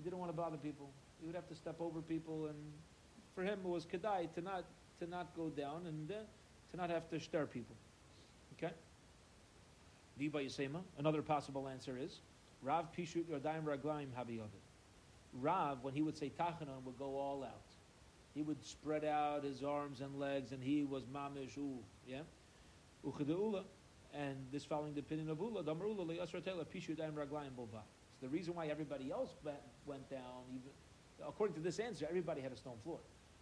didn't want to bother people. He would have to step over people, and for him it was kedai to not to not go down and uh, to not have to stir people. Okay. Viva Yisema. Another possible answer is Rav Pishut Yodayim Raglaim Habiyovid. Rav, when he would say Tachanun, would go all out. He would spread out his arms and legs, and he was mamish. Ooh, yeah. Uchedeula, and this following the opinion of Ula, Damar Ula, Le'asra Tela, Pishu Daim Raglayim Bova. It's the reason why everybody else went down, even according to this answer, everybody had a stone floor.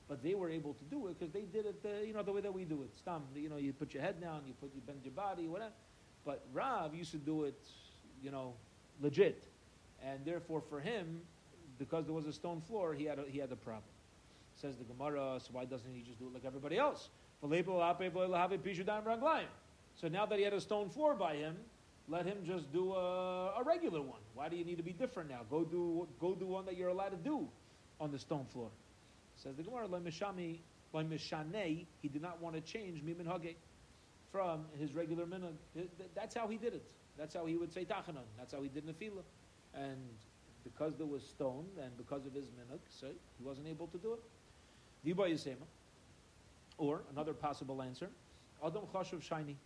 But they were able to do it because they did it, the, you know, the way that we do it. Stam, you know, you put your head down, you put you bend your body, whatever. But Rav used to do it, you know, legit, and therefore for him, because there was a stone floor, he had a, he had a problem. Says the Gemara, so why doesn't he just do it like everybody else? So now that he had a stone floor by him, let him just do a, a regular one. Why do you need to be different now? Go do go do one that you're allowed to do on the stone floor. Says the Gemara, Mishami, Mishanei, he did not want to change Mimin Hage from his regular minhag. That's how he did it. That's how he would say Tachanun. That's how he did Nefila. And because there was stone and because of his minhag, so he wasn't able to do it. Diba Yisema. Or another possible answer, Adam Chashuv Shiny.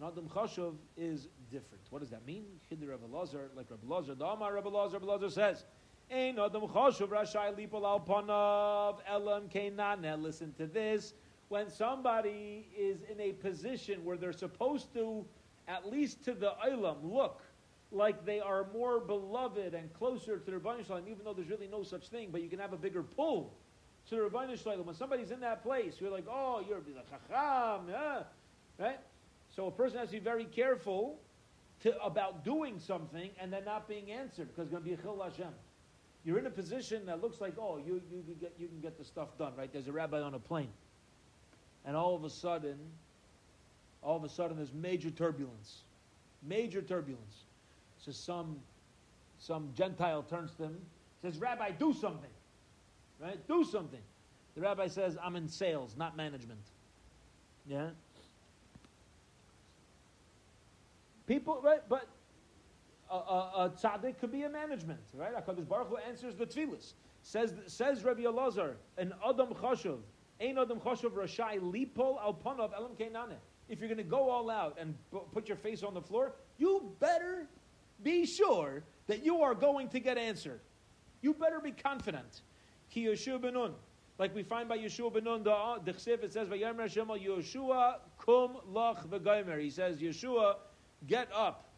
An Adam Chashuv is different. What does that mean? Chidr Rabbi Lazar, like Rabbi Lazar, the Amar Rabbi Lazar, Rabbi Lazar says, Ein Adam Chashuv Rashai Lipol Al Panav Elam. Listen to this. When somebody is in a position where they're supposed to, at least to the Ilam, look like they are more beloved and closer to the Rabbi Shalom, even though there's really no such thing, but you can have a bigger pull to the Rabbi Shalom. When somebody's in that place, you're like, oh, you're a chacham, yeah, right? So a person has to be very careful to, about doing something and then not being answered because it's going to be a chil Hashem. You're in a position that looks like, oh, you, you, you, get, you can get the stuff done, right? There's a rabbi on a plane. And all of a sudden, all of a sudden there's major turbulence. Major turbulence. So some, some Gentile turns to him, says, Rabbi, do something. Right? Do something. The rabbi says, I'm in sales, not management. Yeah? People, right? But a, a, tzaddik could be a management, right? HaKadosh Baruch Hu answers the tefillas. Says, says Rabbi Elazar, an Adam Chashuv, Ein Adam Chashuv Rashai Lipol Al Panav Elam Keinane. If you're going to go all out and put your face on the floor, you better be sure that you are going to get answered. You better be confident. Ki Yeshua Bin Nun. Like we find by Yeshua Bin Nun, the, uh, the it says, Vayomer Hashem Yeshua kum lach v'goymer. He says, Yeshua, get up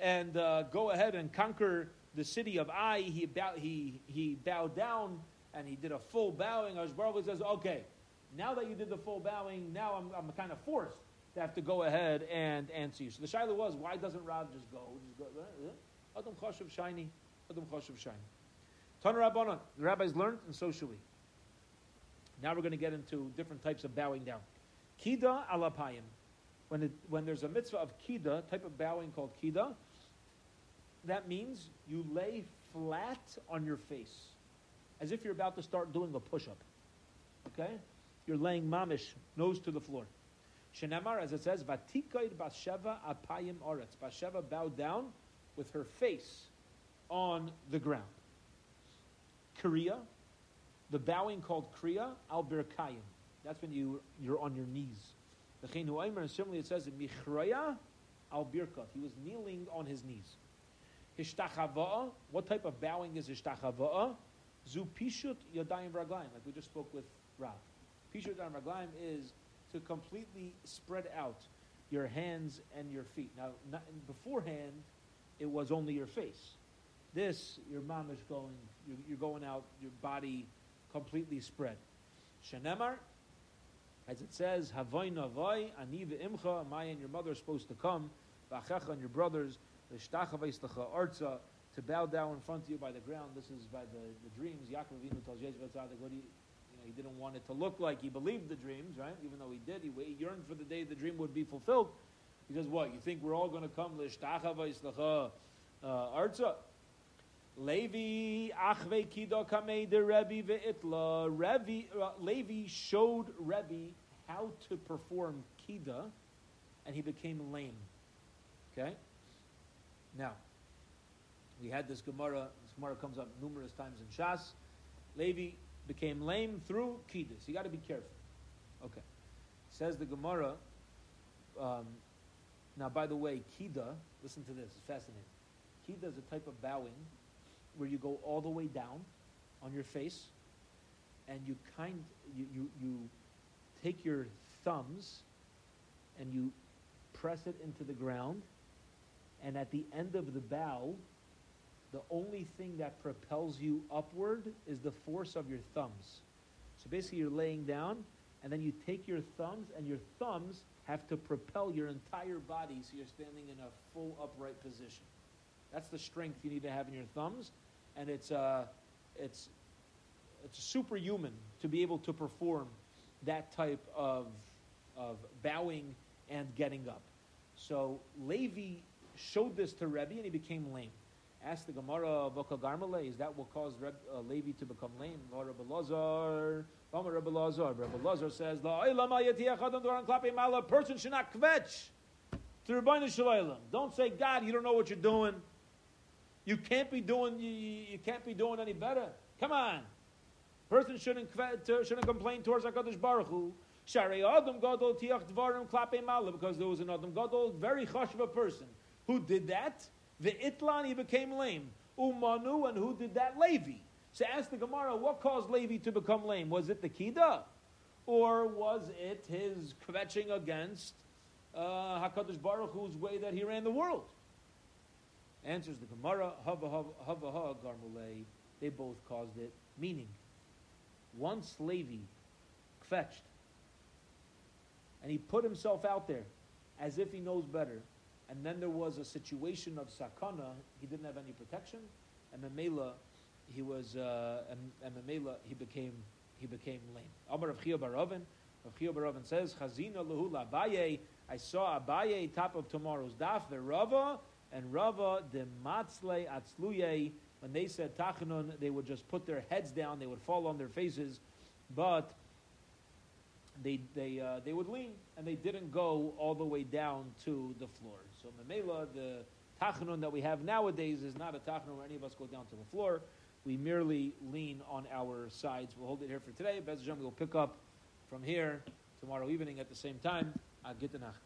and uh, go ahead and conquer the city of Ai. He, bow, he, he bowed down and he did a full bowing. Baruch says, okay, now that you did the full bowing, now I'm, I'm kind of forced to have to go ahead and answer you. So the shaila was, why doesn't Rav just go? Just go Adam choshev shiny, Adam choshev shiny. Tana Rabbanon, the rabbis learned, and so should we. Now we're going to get into different types of bowing down. Kida alapayim. When, it, when there's a mitzvah of kida, type of bowing called kida, that means you lay flat on your face, as if you're about to start doing a push-up. Okay? You're laying mamish, nose to the floor. Shenemar, as it says, Vatikaid Basheva apayim oretz. Basheva bowed down with her face on the ground. Kriya, the bowing called Kriya, al birkayim. That's when you, you're on your knees. The Chenu Aimer, and similarly it says, Michraya al birkat. He was kneeling on his knees. Hishtachava'a, what type of bowing is hishtachava'a? Zu pishut yadayim raglayim, like we just spoke with Rav. Pishut yadayim raglayim is to completely spread out your hands and your feet. Now, not, beforehand, it was only your face. This, your mom is going, you're, you're going out, your body completely spread. Shenemar, as it says, Havoy Navoy, Aniva Imcha, Maya and your mother are supposed to come, Vachecha and your brothers, Arza, to bow down in front of you by the ground. This is by the, the dreams. Yaakov Avinu tells Yeshua Tzadik, what do you, you know, he didn't want it to look like he believed the dreams, right? Even though he did, he, he yearned for the day the dream would be fulfilled. Because what? You think we're all going to come Lishtachava uh, Arza? Levi achve kido kamei de Rebbe ve'itla. Uh, Levi showed Rebbe how to perform kida, and he became lame. Okay? Now, we had this Gemara, this Gemara comes up numerous times in Shas. Levi became lame through kiddush. You got to be careful. Okay. Says the Gemara. Um, now, by the way, kida, listen to this, it's fascinating. Kida is a type of bowing where you go all the way down on your face and you kind you, you, you take your thumbs and you press it into the ground, and at the end of the bow, the only thing that propels you upward is the force of your thumbs. So basically, you're laying down, and then you take your thumbs, and your thumbs have to propel your entire body so you're standing in a full upright position. That's the strength you need to have in your thumbs, and it's uh, it's it's superhuman to be able to perform that type of of bowing and getting up. So Levi showed this to Rebbe, and he became lame. Asked the Gemara, Boka Garmale, is that what caused Reb, uh, Levi to become lame? Rabbi Lazar, Rabbi Lazar. Rabbi Lazar says, A person should not kvetch to Rabbi Shalom. Don't say, God, you don't know what you're doing. You can't be doing, you, you can't be doing any better. Come on. Person shouldn't, shouldn't complain towards HaKadosh Baruch Hu. Shari Adam Gadol Tiach Dvarim Klape Mala, because there was an Adam Gadol, very a person, who did that. The Itlan, he became lame. Umanu, and who did that? Levi. So ask the Gemara, what caused Levi to become lame? Was it the Kida? Or was it his kvetching against uh, HaKadosh Baruch Hu's way that he ran the world? Answers the Gemara, Hava Hava Hava Garmulei. They both caused it. Meaning, once Levi kvetched, and he put himself out there as if he knows better, and then there was a situation of sakana, he didn't have any protection, and Memela, he was, uh, and, and Memela, he became, he became lame. Amar Rav Chia Baravin, Rav Chia says, Chazina lahula Abaye, I saw Abaye top of tomorrow's daf, the Rava, and Rava the Matzle Atzluye, when they said Tachanun, they would just put their heads down, they would fall on their faces, but they, they, uh, they would lean, and they didn't go all the way down to the floor. So Memela, the Tachanun that we have nowadays is not a Tachanun where any of us go down to the floor. We merely lean on our sides. We'll hold it here for today. Bez we'll pick up from here tomorrow evening at the same time. Gute Nacht.